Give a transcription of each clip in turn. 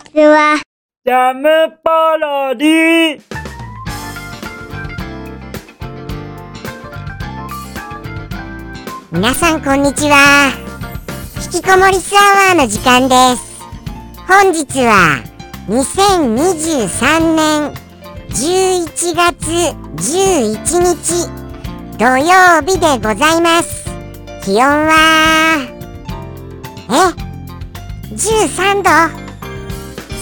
ちは。ジャムパロディ皆さんこんにちは。引きこもりスアワーの時間です。本日は2023年11月11日土曜日でございます。気温は、え ?13 度？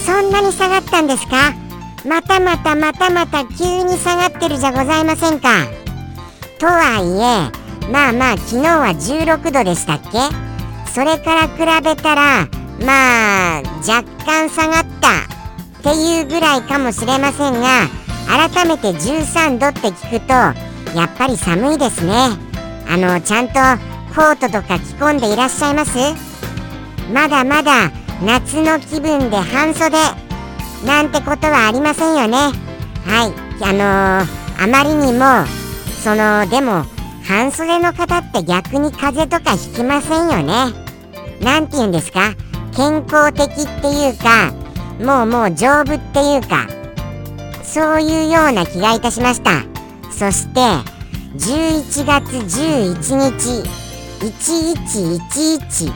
そんなに下がったんですか？またまたまたまた急に下がってるじゃございませんか。とはいえ、まあまあ昨日は16度でしたっけ？それから比べたらまあ若干下がった。っていうぐらいかもしれませんが改めて13度って聞くとやっぱり寒いですね。あのちゃんとコートとか着込んでいらっしゃいます？まだまだ夏の気分で半袖。なんてことはありませんよね。はい。あのー、あまりにもそのでも半袖の方って逆に風邪とかひきませんよね。なんて言うんですか？健康的っていうかもうもう丈夫っていうかそういうような気がいたしました。そして11月11日1111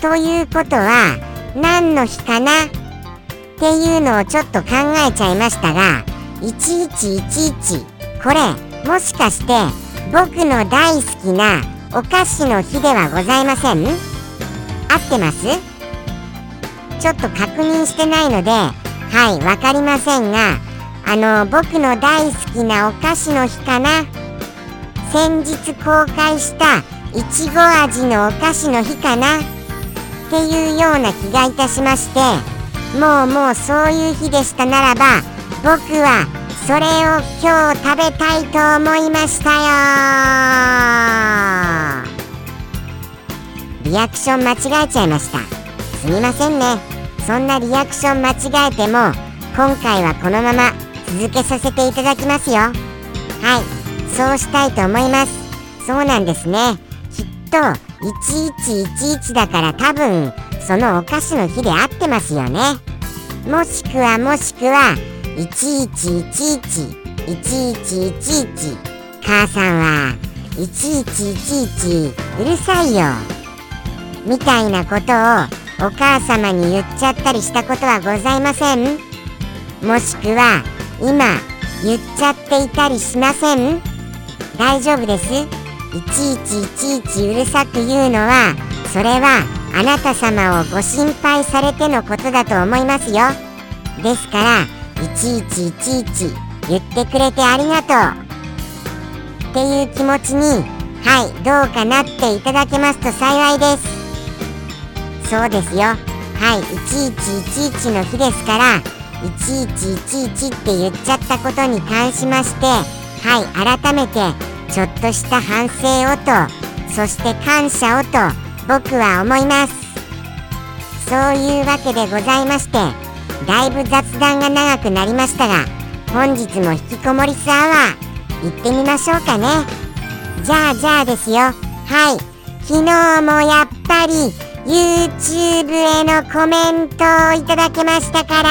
ということは何の日かな？っていうのをちょっと考えちゃいましたが1111これもしかして僕の大好きなお菓子の日ではございません？合ってます？ちょっと確認してないのではいわかりませんがあの僕の大好きなお菓子の日かな？先日公開したいちご味のお菓子の日かな？っていうような気がいたしましてもうもうそういう日でしたならば僕はそれを今日食べたいと思いましたよ。リアクション間違えちゃいました。すみませんね。そんなリアクション間違えても今回はこのまま続けさせていただきますよ。はい。そうしたいと思います。そうなんですね。きっと1111だから多分そのお菓子の日で合ってますよね。もしくはもしくは11111111母さんは1111うるさいよ。みたいなことをお母様に言っちゃったりしたことはございません。もしくは今言っちゃっていたりしません。大丈夫です。いちいちいちいちうるさく言うのはそれはあなた様をご心配されてのことだと思いますよ。ですからいちいちいちいち言ってくれてありがとう。っていう気持ちにはいどうかなっていただけますと幸いです。そうですよ。はい1111の日ですから1111って言っちゃったことに関しましてはい改めてちょっとした反省をとそして感謝をと僕は思います。そういうわけでございましてだいぶ雑談が長くなりましたが本日も引きこもりスアワー行ってみましょうかね。じゃあじゃあですよ。はい。昨日もやっぱり YouTube へのコメントをいただけましたから。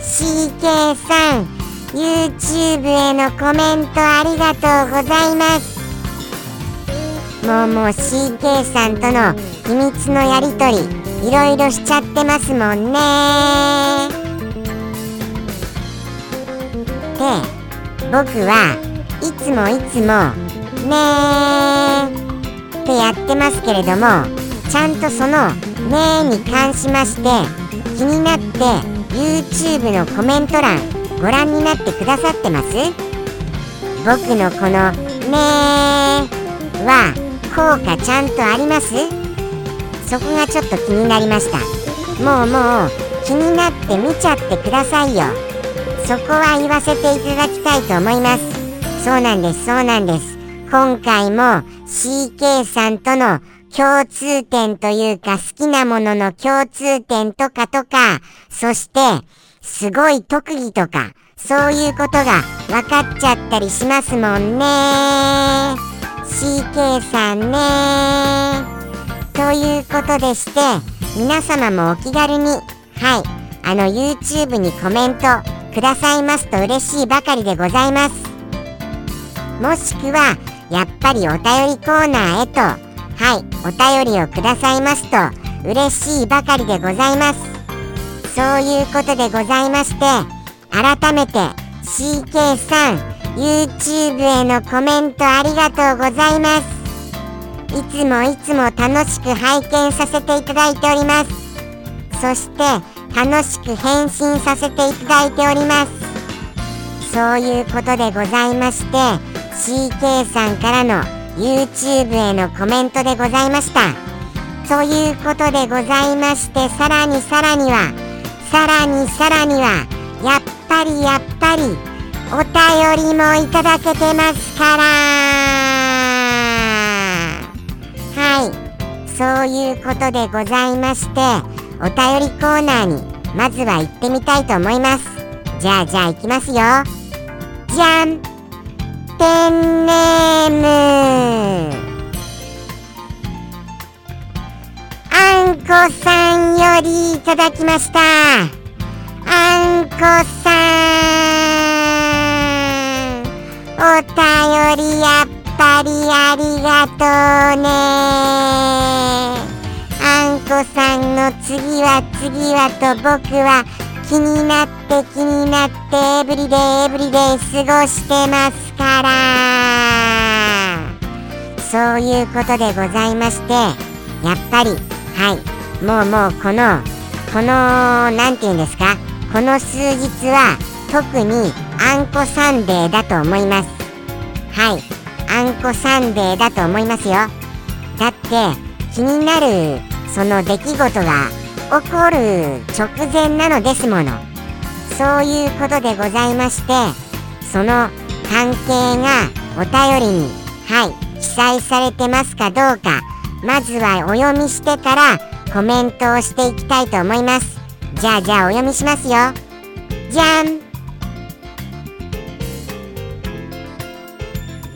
CK さん YouTube へのコメントありがとうございます。もうもう CK さんとの秘密のやりとりいろいろしちゃってますもんね。で僕はいつもいつもねーってやってますけれどもちゃんとその「ねー」に関しまして気になって YouTube のコメント欄ご覧になってくださってます？僕のこの「ねー」は効果ちゃんとあります？そこがちょっと気になりました。もうもう気になって見ちゃってくださいよ。そこは言わせていただきたいと思います。そうなんですそうなんです。今回も CK さんとの共通点というか好きなものの共通点とかとかそしてすごい特技とかそういうことが分かっちゃったりしますもんね。CK さんね。ということでして皆様もお気軽にはいあの YouTube にコメントくださいますと嬉しいばかりでございます。もしくはやっぱりお便りコーナーへとはいお便りをくださいますと嬉しいばかりでございます。そういうことでございまして改めて CK さん YouTube へのコメントありがとうございます。いつもいつも楽しく拝見させていただいております。そして楽しく返信させていただいております。そういうことでございまして CK さんからの YouTube へのコメントでございました。ということでございましてさらにさらにはさらにさらにはやっぱりやっぱりお便りもいただけてますから。はい。そういうことでございましてお便りコーナーにまずは行ってみたいと思います。じゃあじゃあ行きますよ。じゃん。ペンネーム。あんこさんよりいただきました。あんこさんお便りやっぱりありがとうね。あんこさんの次は次はと僕は気になって気になってエブリデイエブリデイ過ごしてますから。そういうことでございましてやっぱりはい。もうもうこのこの何て言うんですか？この数日は特にあんこサンデーだと思います。はい。あんこサンデーだと思いますよ。だって気になるその出来事が起こる直前なのですもの。そういうことでございましてその関係がお便りにはい記載されてますかどうかまずはお読みしてからコメントをしていきたいと思います。じゃあじゃあお読みしますよ。じゃん。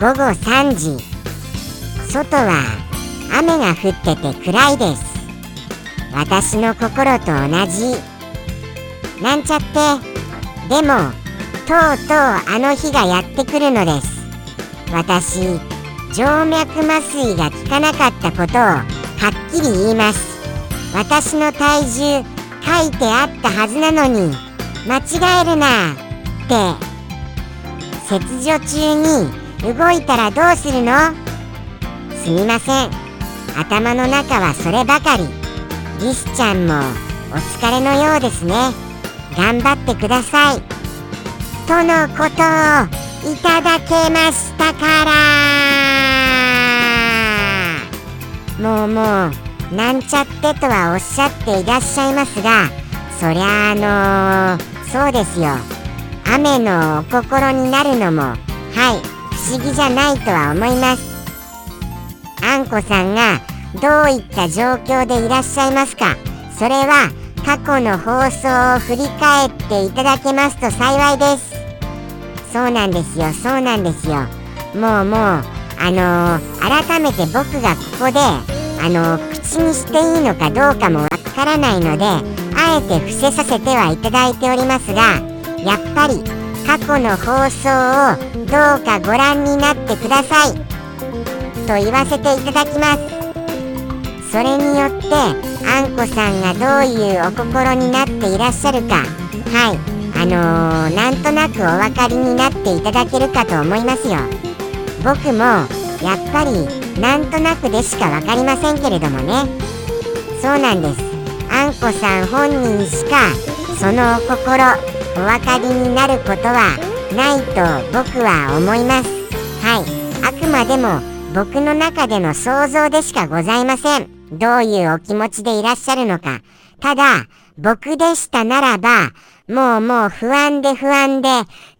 午後3時。外は雨が降ってて暗いです。私の心と同じ。なんちゃって。でもとうとうあの日がやってくるのです。私静脈麻酔が効かなかったことをはっきり言います。私の体重書いてあったはずなのに間違えるなって。切除中に動いたらどうするの？すみません。頭の中はそればかり。リスちゃんもお疲れのようですね。頑張ってください。とのことをいただけましたから。もうもうなんちゃってとはおっしゃっていらっしゃいますがそりゃあのー、そうですよ。雨のお心になるのもはい不思議じゃないとは思います。あんこさんがどういった状況でいらっしゃいますか？それは過去の放送を振り返っていただけますと幸いです。そうなんですよそうなんですよ。もうもうあのー、改めて僕がここであのー、口にしていいのかどうかもわからないのであえて伏せさせてはいただいておりますがやっぱり過去の放送をどうかご覧になってください。と言わせていただきます。それによってあんこさんがどういうお心になっていらっしゃるかはい。あのー、なんとなくお分かりになっていただけるかと思いますよ。僕もやっぱりなんとなくでしか分かりませんけれどもね。そうなんです。あんこさん本人しかそのお心お分かりになることはないと僕は思います。はい。あくまでも僕の中での想像でしかございません。どういうお気持ちでいらっしゃるのか。ただ、僕でしたならば、もうもう不安で不安で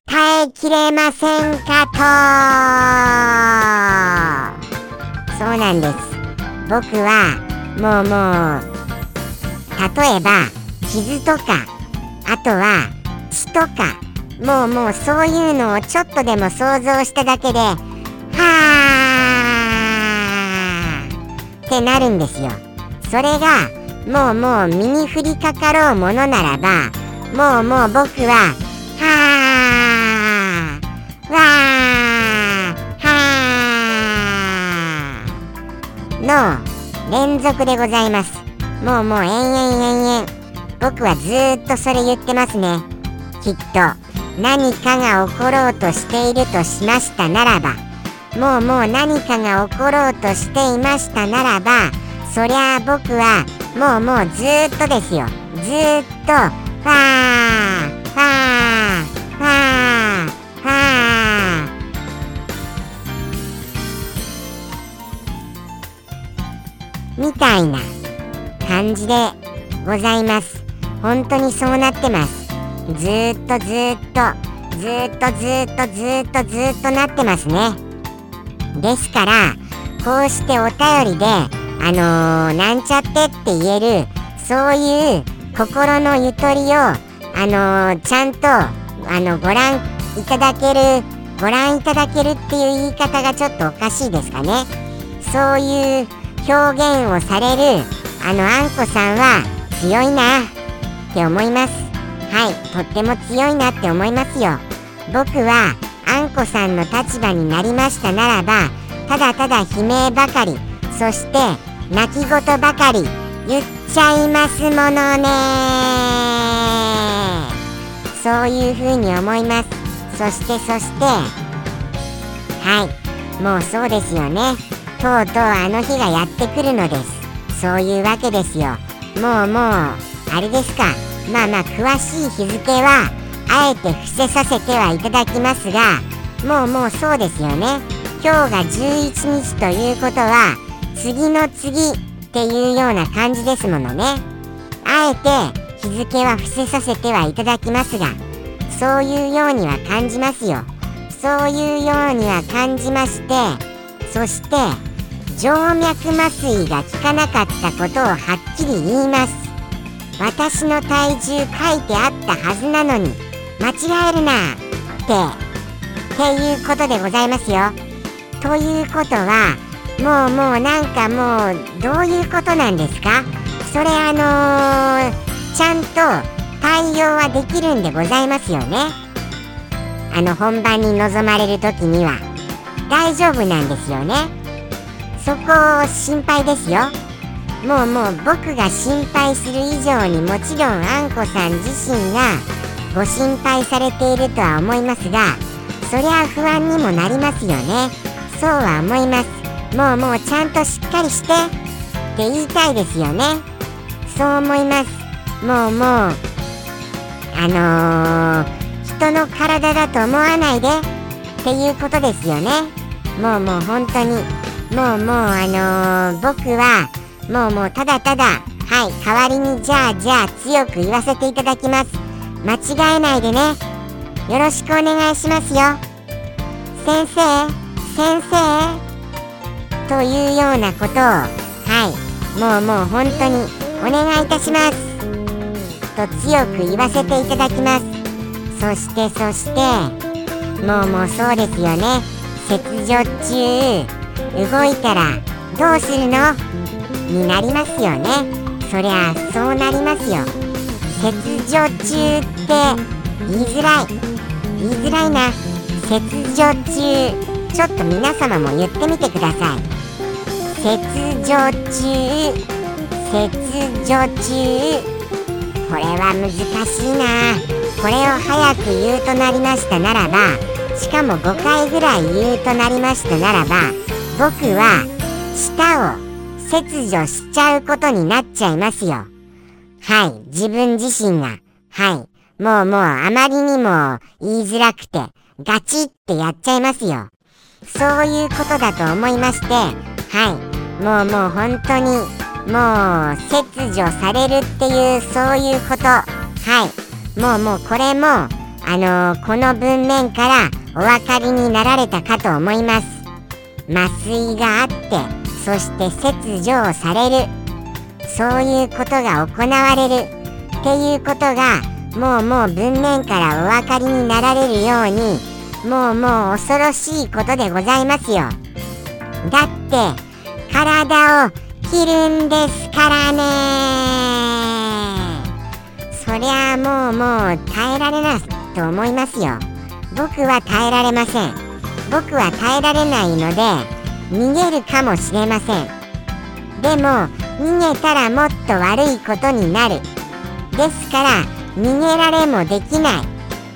耐えきれませんかとそうなんです。僕は、もうもう、例えば、傷とか、あとは、血とか、もうもうそういうのをちょっとでも想像しただけで、はあってなるんですよそれがもうもう身に降りかかろうものならばもうもう僕ははあわあはあの連続でございます。もうもう延々延々。僕はずっとそれ言ってますね。きっと何かが起ころうとしているとしましたならば。もうもう何かが起ころうとしていましたならば。そりゃあ僕はもうもうずっとですよ。ずっとファーファーみたいな感じでございます。本当にそうなってます。ずーっとずーっとずーっとずーっとずーっとずーっとなってますね。ですからこうしてお便りであのー、なんちゃってって言えるそういう心のゆとりをあのー、ちゃんとあのご覧いただけるご覧いただけるっていう言い方がちょっとおかしいですかね。そういう表現をされるあのあんこさんは強いなって思います。はいとっても強いなって思いますよ。僕はあんこさんの立場になりましたならばただただ悲鳴ばかりそして泣き言ばかり言っちゃいますものね。そういうふうに思います。そしてそしてはいもうそうですよね。とうとうあの日がやってくるのです。そういうわけですよ。もうもうあれですか。まあまあ詳しい日付はあえて伏せさせてはいただきますがもうもうそうですよね。今日が11日ということは次の次っていうような感じですものね。あえて日付は伏せさせてはいただきますがそういうようには感じますよ。そういうようには感じましてそして静脈麻酔が効かなかったことをはっきり言います。私の体重書いてあったはずなのに間違えるなってっていうことでございますよ。ということはもうもうなんかもうどういうことなんですか？それあのー、ちゃんと対応はできるんでございますよね。あの本番に臨まれる時には。大丈夫なんですよね。そこ心配ですよ。もうもう僕が心配する以上にもちろんあんこさん自身がご心配されているとは思いますがそりゃ不安にもなりますよね。そうは思います。もうもうちゃんとしっかりしてって言いたいですよね。そう思います。もうもうあのー、人の体だと思わないでっていうことですよね。もうもう本当に。もうもうあのー、僕はもうもうただただはい代わりにじゃあじゃあ強く言わせていただきます。間違えないでね。よろしくお願いしますよ。先生先生というようなことをはいもうもう本当にお願いいたします。と強く言わせていただきます。そしてそしてもうもうそうですよね。切除中。動いたらどうするの？になりますよね。そりゃそうなりますよ。切除中って言いづらい。言いづらいな。切除中ちょっと皆様も言ってみてください。切除中切除中。これは難しいな。これを早く言うとなりましたならばしかも5回ぐらい言うとなりましたならば僕は舌を切除しちゃうことになっちゃいますよ。はい、自分自身が。はい、もうもうあまりにも言いづらくて、ガチってやっちゃいますよ。そういうことだと思いまして、はい、もうもう本当に、もう切除されるっていうそういうこと。はい、もうもうこれも、あのー、この文面からお分かりになられたかと思います。麻酔があって、そして切除をされる。そういうことが行われる。っていうことがもうもう文面からお分かりになられるようにもうもう恐ろしいことでございますよ。だって体を切るんですからね。そりゃあもうもう耐えられないと思いますよ。僕は耐えられません。僕は耐えられないので逃げるかもしれません。でも逃げたらもっと悪いことになる。ですから逃げられもできない。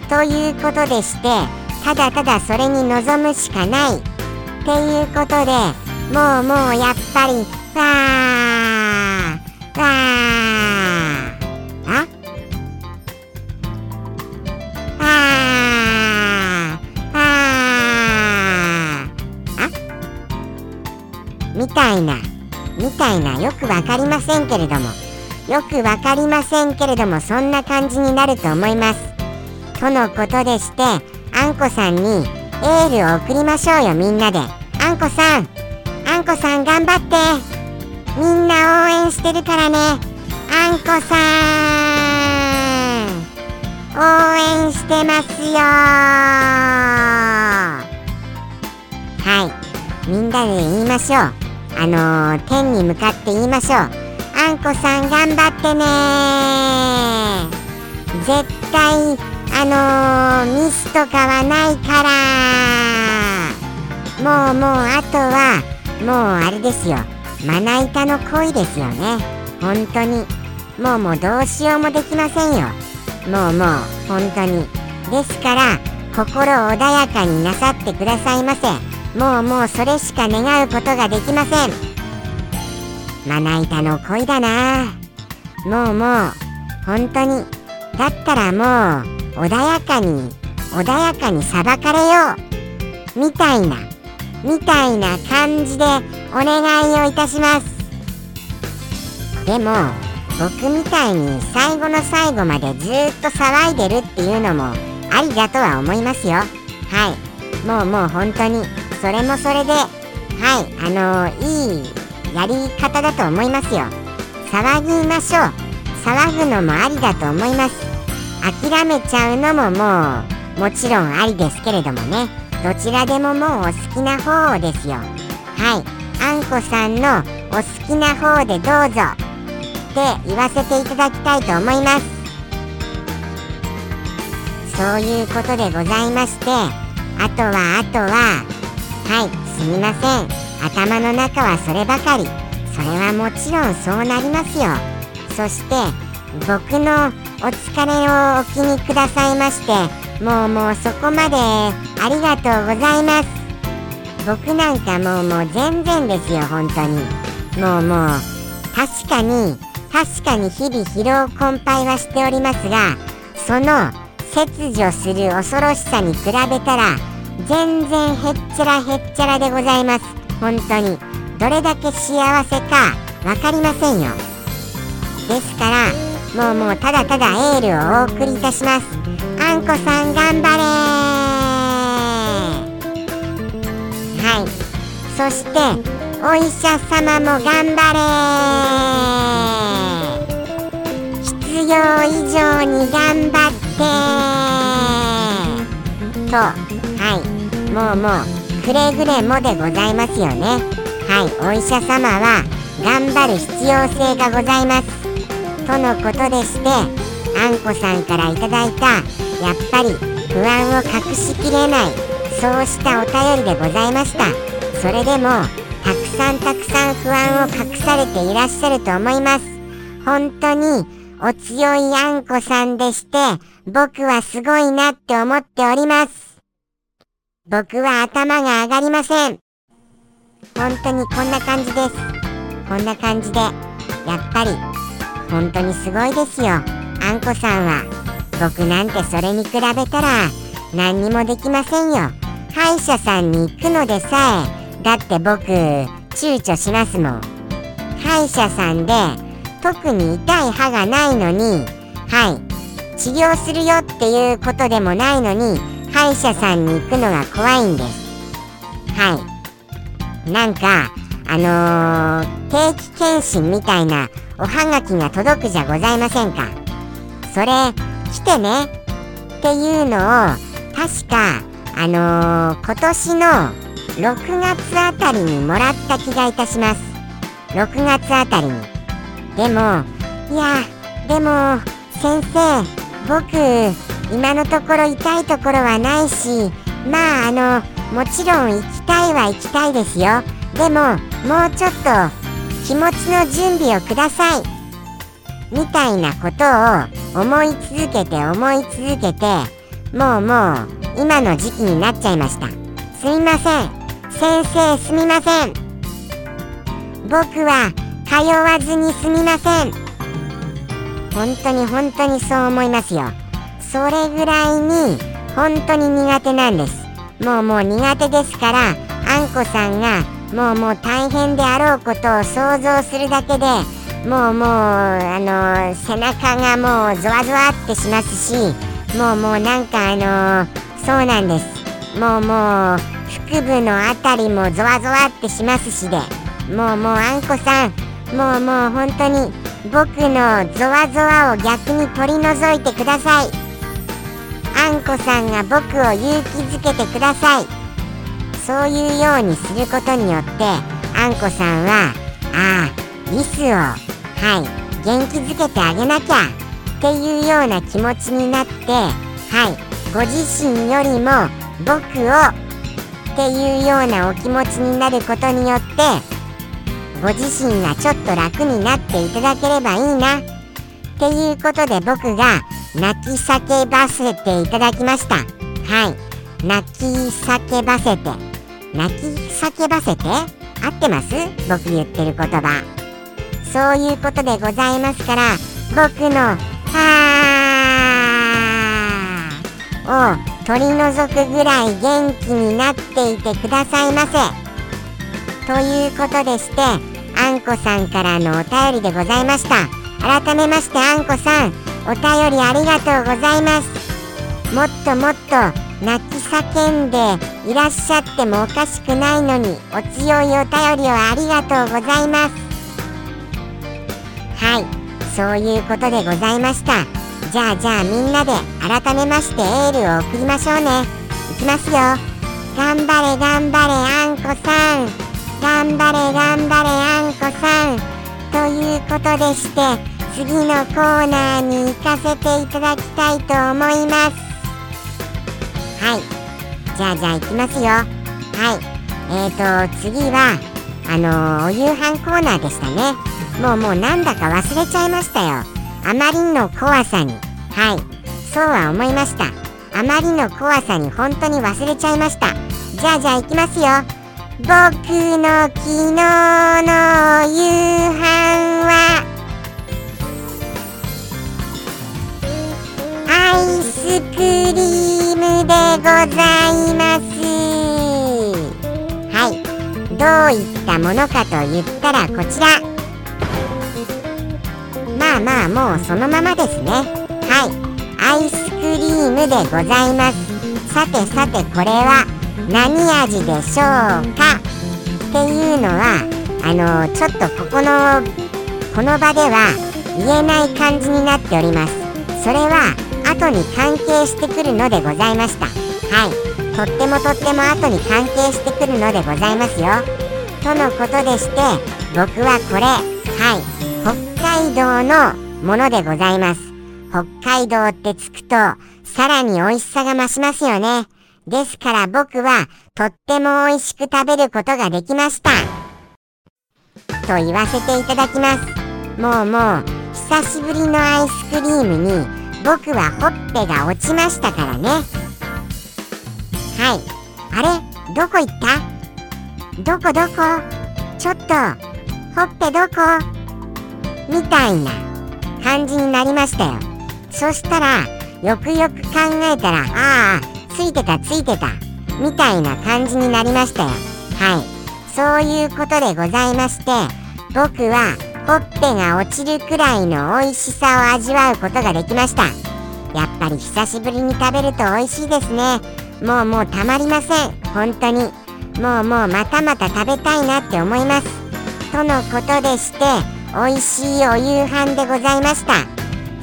ということでしてただただそれに臨むしかない。っていうことでもうもうやっぱりわーわー。たいなみたいなよくわかりませんけれども。よくわかりませんけれどもそんな感じになると思います。とのことでしてあんこさんにエールを送りましょうよみんなで。あんこさんあんこさん頑張って。みんな応援してるからね。あんこさん応援してますよ。はい。みんなで言いましょう。あのー、天に向かって言いましょう。あんこさん頑張ってね絶対あのー、ミスとかはないから。もうもうあとはもうあれですよ。まな板の恋ですよね。本当に。もうもうどうしようもできませんよ。もうもう本当に。ですから心穏やかになさってくださいませ。もうもうそれしか願うことができません。まな板の恋だな。もうもう本当に。だったらもう穏やかに穏やかに裁かれよう。みたいなみたいな感じでお願いをいたします。でも僕みたいに最後の最後までずっと騒いでるっていうのもありだとは思いますよ。はい。もうもう本当にそれもそれではいあのー、いいやり方だと思いますよ。騒ぎましょう。騒ぐのもありだと思います。諦めちゃうのももうもちろんありですけれどもね。どちらでももうお好きな方ですよ。はい。あんこさんのお好きな方でどうぞ。って言わせていただきたいと思います。そういうことでございまして。あとはあとははいすみません。頭の中はそればかり。それはもちろんそうなりますよ。そして僕のお疲れをお気にくださいましてもうもうそこまでありがとうございます。僕なんかもうもう全然ですよ本当に。もうもう確かに確かに日々疲労困憊はしておりますがその切除する恐ろしさに比べたら全然へっちゃらへっちゃらでございます。本当に。どれだけ幸せか分かりませんよ。ですからもうもうただただエールをお送りいたします。あんこさん頑張れはい。そしてお医者様も頑張れ必要以上に頑張ってとはい。もうもうくれぐれもでございますよね。はい。お医者様は頑張る必要性がございます。とのことでしてあんこさんからいただいたやっぱり不安を隠しきれないそうしたお便りでございました。それでもたくさんたくさん不安を隠されていらっしゃると思います。本当にお強いあんこさんでして僕はすごいなって思っております。僕は頭が上がりません。本当にこんな感じです。こんな感じでやっぱり本当にすごいですよ。あんこさんは僕なんてそれに比べたら何にもできませんよ。歯医者さんに行くのでさえだって僕躊躇しますもん。歯医者さんで特に痛い歯がないのにはい治療するよっていうことでもないのに歯医者さんに行くのが怖いんです。はい。なんかあのー、定期検診みたいなおはがきが届くじゃございませんか。それ来てね。っていうのを確かあのー、今年の6月あたりにもらった気がいたします。6月あたりに。でもいやでも先生僕今のところ痛いところはないしまああのもちろん行きたいは行きたいですよ。でももうちょっと気持ちの準備をください。みたいなことを思い続けて思い続けてもうもう今の時期になっちゃいました。すみません。先生すみません。僕は通わずにすみません。本当に本当にそう思いますよ。それぐらいに本当に苦手なんです。もうもう苦手ですからあんこさんがもうもう大変であろうことを想像するだけでもうもうあの背中がもうゾワゾワってしますしもうもうなんかあのそうなんです。もうもう腹部のあたりもゾワゾワってしますしでもうもうあんこさんもうもう本当に僕のゾワゾワを逆に取り除いてください。あんこさんが僕を勇気づけてください。そういうようにすることによってあんこさんはああリスをはい元気づけてあげなきゃっていうような気持ちになってはいご自身よりも僕をっていうようなお気持ちになることによってご自身がちょっと楽になっていただければいいな。っていうことで僕が泣き叫ばせていただきました。はい。泣き叫ばせて。泣き叫ばせて？合ってます？僕言ってる言葉。そういうことでございますから僕の「はー」を取り除くぐらい元気になっていてくださいませ。ということでしてあんこさんからのお便りでございました。改めましてあんこさんお便りありがとうございます。もっともっと泣き叫んでいらっしゃってもおかしくないのにお強いお便りをありがとうございます。はいそういうことでございました。じゃあじゃあみんなで改めましてエールを送りましょうね。いきますよ。頑張れ頑張れあんこさん。頑張れ頑張れあんこさん。ということでして次のコーナーに行かせていただきたいと思います。はい。じゃあじゃあ行きますよ。はい。えーと次はあのー、お夕飯コーナーでしたね。もうもうなんだか忘れちゃいましたよ。あまりの怖さに。はい。そうは思いました。あまりの怖さに本当に忘れちゃいました。じゃあじゃあ行きますよ。僕の昨日の夕飯はアイスクリームでございます。はい。どういったものかと言ったらこちら。まあまあもうそのままですね。はい。アイスクリームでございます。さてさてこれは何味でしょうか？っていうのはあのちょっとここのこの場では言えない感じになっております。それは後に関係してくるのでございました。はい。とってもとっても後に関係してくるのでございますよ。とのことでして僕はこれはい。北海道のものでございます。北海道ってつくとさらに美味しさが増しますよね。ですから僕はとっても美味しく食べることができました。と言わせていただきます。もうもう久しぶりのアイスクリームに僕はほっぺが落ちましたからね。はい。あれ？どこ行った？どこどこ？ちょっとほっぺどこ？みたいな感じになりましたよ。そしたらよくよく考えたらああついてたついてた。みたいな感じになりましたよ。はい。そういうことでございまして僕はほっぺが落ちるくらいの美味しさを味わうことができました。やっぱり久しぶりに食べると美味しいですね。もうもうたまりません。本当に。もうもうまたまた食べたいなって思います。とのことでして美味しいお夕飯でございました。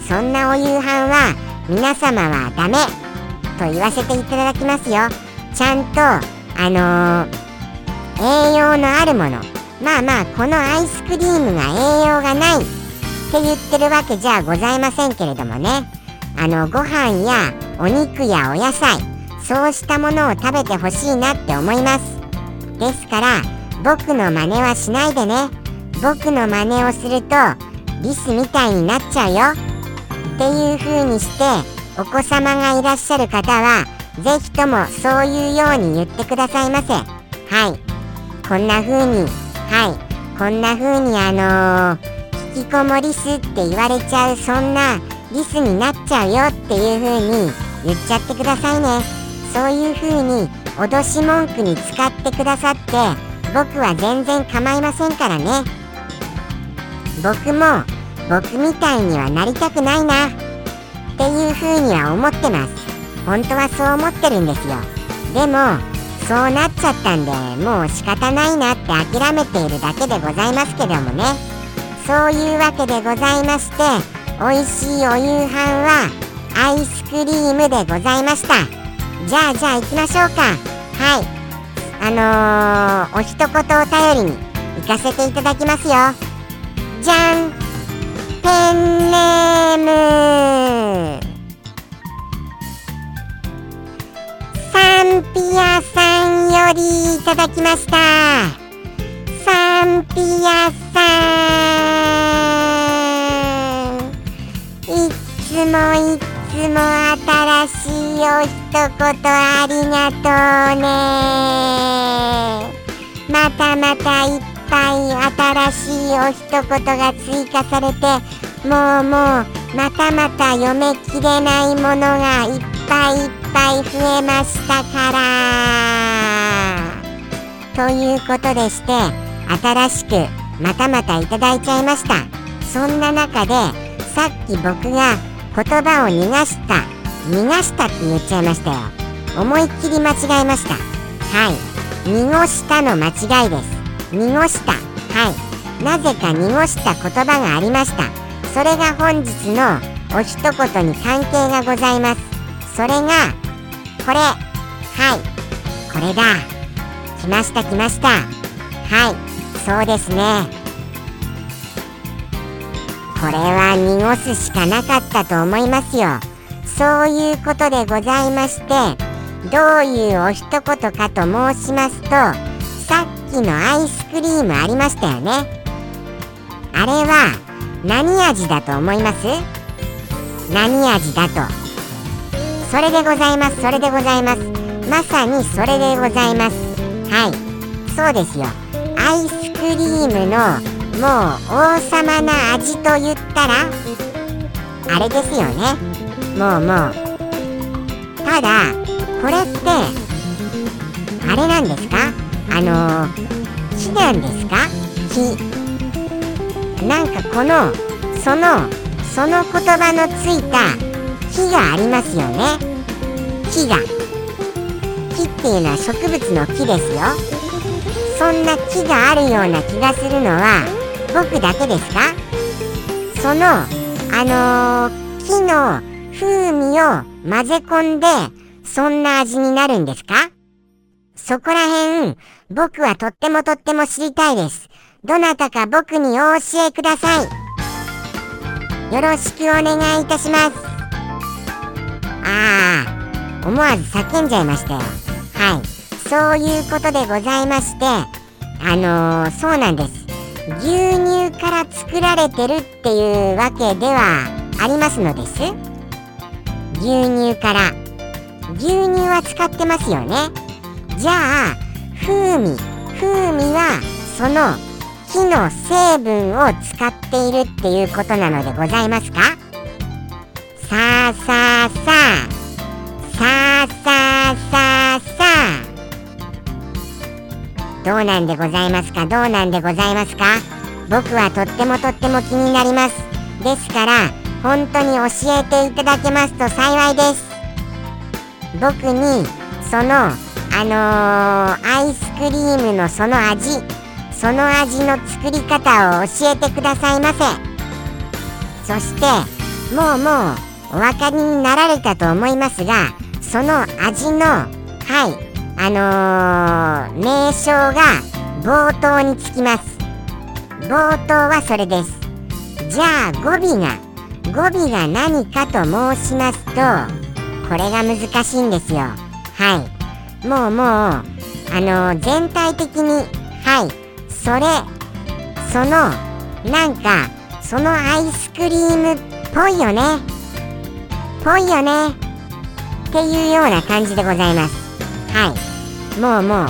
そんなお夕飯は皆様はダメ。と言わせていただきますよ。ちゃんとあのー、栄養のあるもの。まあまあこのアイスクリームが栄養がないって言ってるわけじゃございませんけれどもね。あのご飯やお肉やお野菜そうしたものを食べてほしいなって思います。ですから僕の真似はしないでね。僕の真似をするとリスみたいになっちゃうよ。っていう風にしてお子様がいらっしゃる方は是非ともそういうように言ってくださいませ。はい。こんな風にはい。こんな風にあのー、引きこもりすって言われちゃうそんなリスになっちゃうよっていう風に言っちゃってくださいね。そういう風に脅し文句に使ってくださって僕は全然構いませんからね。僕も僕みたいにはなりたくないな。っていう風には思ってます。本当はそう思ってるんですよ。でもそうなっちゃったんでもう仕方ないなって諦めているだけでございますけどもね。そういうわけでございまして美味しいお夕飯はアイスクリームでございました。じゃあじゃあ行きましょうか。はい。あのー、お一言お便りに行かせていただきますよ。じゃん。ペンネーただきました。サンピアさん。いつもいつも新しいお一言ありがとうね。またまたいっぱい新しいお一言が追加されてもうもうまたまた読めきれないものがいっぱいいっぱい増えましたから。ということでして新しくまたまたいただいちゃいました。そんな中でさっき僕が言葉を逃がした逃がしたって言っちゃいましたよ。思いっきり間違えました。はい。濁したの間違いです。濁した。はい。なぜか濁した言葉がありました。それが本日のお一言に関係がございます。それがこれ。はい。これだ。来ました来ました。はいそうですね。これは濁すしかなかったと思いますよ。そういうことでございましてどういうお一言かと申しますとさっきのアイスクリームありましたよね。あれは何味だと思います？何味だと。それでございますそれでございます。まさにそれでございます。はい。そうですよ。アイスクリームのもう王様な味と言ったらあれですよね。もうもう。ただこれってあれなんですか？あの木なんですか？木。なんかこのそのその言葉のついた木がありますよね。木が。っていうのは植物の木ですよそんな木があるような気がするのは僕だけですか？そのあのー、木の風味を混ぜ込んでそんな味になるんですか？そこら辺僕はとってもとっても知りたいです。どなたか僕にお教えください。よろしくお願いいたします。ああ、思わず叫んじゃいましたよ。はい。そういうことでございまして、あのー、そうなんです。牛乳から作られてるっていうわけではありますのです。牛乳から。牛乳は使ってますよね。じゃあ、風味。風味は、その木の成分を使っているっていうことなのでございますか？さあさあさあ。さあさあさあさあ。どうなんでございますか？どうなんでございますか？僕はとってもとっても気になります。ですから本当に教えていただけますと幸いです。僕にそのあのー、アイスクリームのその味その味の作り方を教えてくださいませ。そしてもうもうお分かりになられたと思いますがその味のはいあのー、名称が冒頭につきます。冒頭はそれです。じゃあ語尾が語尾が何かと申しますとこれが難しいんですよ。はい。もうもうあの全体的にはい。それそのなんかそのアイスクリームっぽいよね。ぽいよね。っていうような感じでございます。はい。もうもう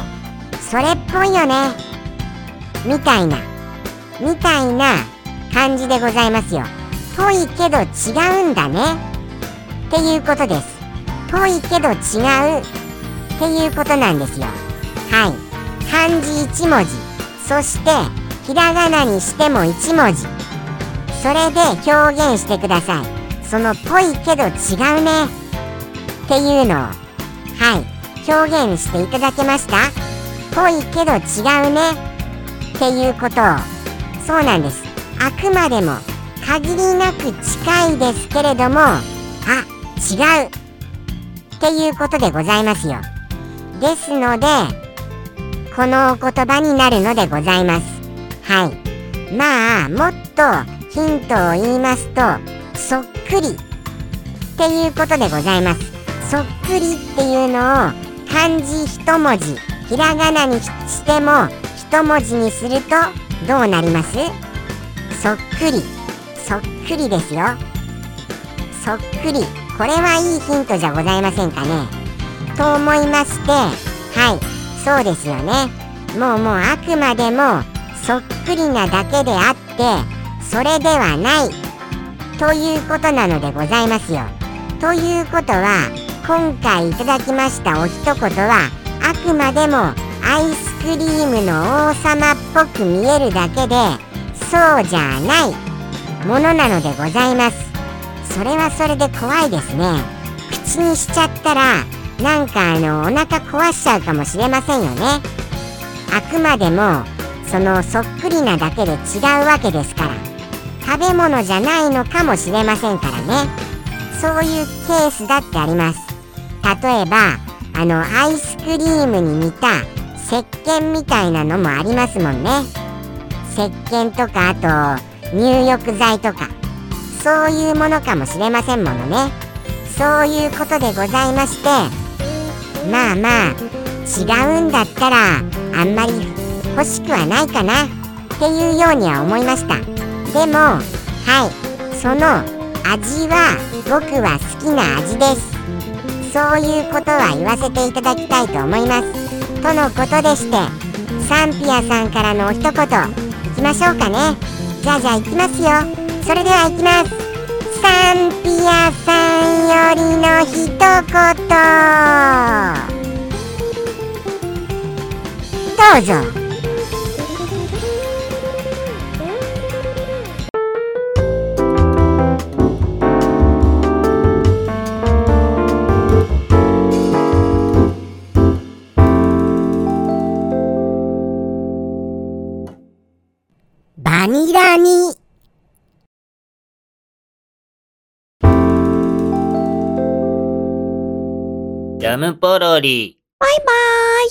それっぽいよね。みたいな。みたいな感じでございますよ。ぽいけど違うんだね。っていうことです。ぽいけど違うっていうことなんですよ。はい。漢字1文字。そしてひらがなにしても1文字。それで表現してください。そのぽいけど違うね。っていうのを。はい。表現していただけました？ぽいけど違うね。っていうことを。そうなんです。あくまでも限りなく近いですけれども。あ違う。っていうことでございますよ。ですのでこのお言葉になるのでございます。はい。まあもっとヒントを言いますとそっくり。っていうことでございます。そっくりっていうのを漢字一文字ひらがなにしても一文字にするとどうなります？そっくり。そっくりですよ。そっくり。これはいいヒントじゃございませんかね？と思いましてはい。そうですよね。もうもうあくまでもそっくりなだけであってそれではない。ということなのでございますよ。ということは今回いただきましたお一言はあくまでもアイスクリームの王様っぽく見えるだけでそうじゃないものなのでございます。それはそれで怖いですね。口にしちゃったらなんかあのお腹壊しちゃうかもしれませんよね。あくまでもそのそっくりなだけで違うわけですから。食べ物じゃないのかもしれませんからねそういうケースだってあります例えばあのアイスクリームに似た石鹸みたいなのもありますもんね。石鹸とかあと入浴剤とか。そういうものかもしれませんものね。そういうことでございましてまあまあ違うんだったらあんまり欲しくはないかな。っていうようには思いました。でもはい。その味は僕は好きな味です。そういうことは言わせていただきたいと思います。とのことでしてサンピアさんからのお一言いきましょうかね。じゃあじゃあいきますよ。それではいきます。サンピアさんよりの一言。どうぞ。ニラにジャムポロリ。バイバーイ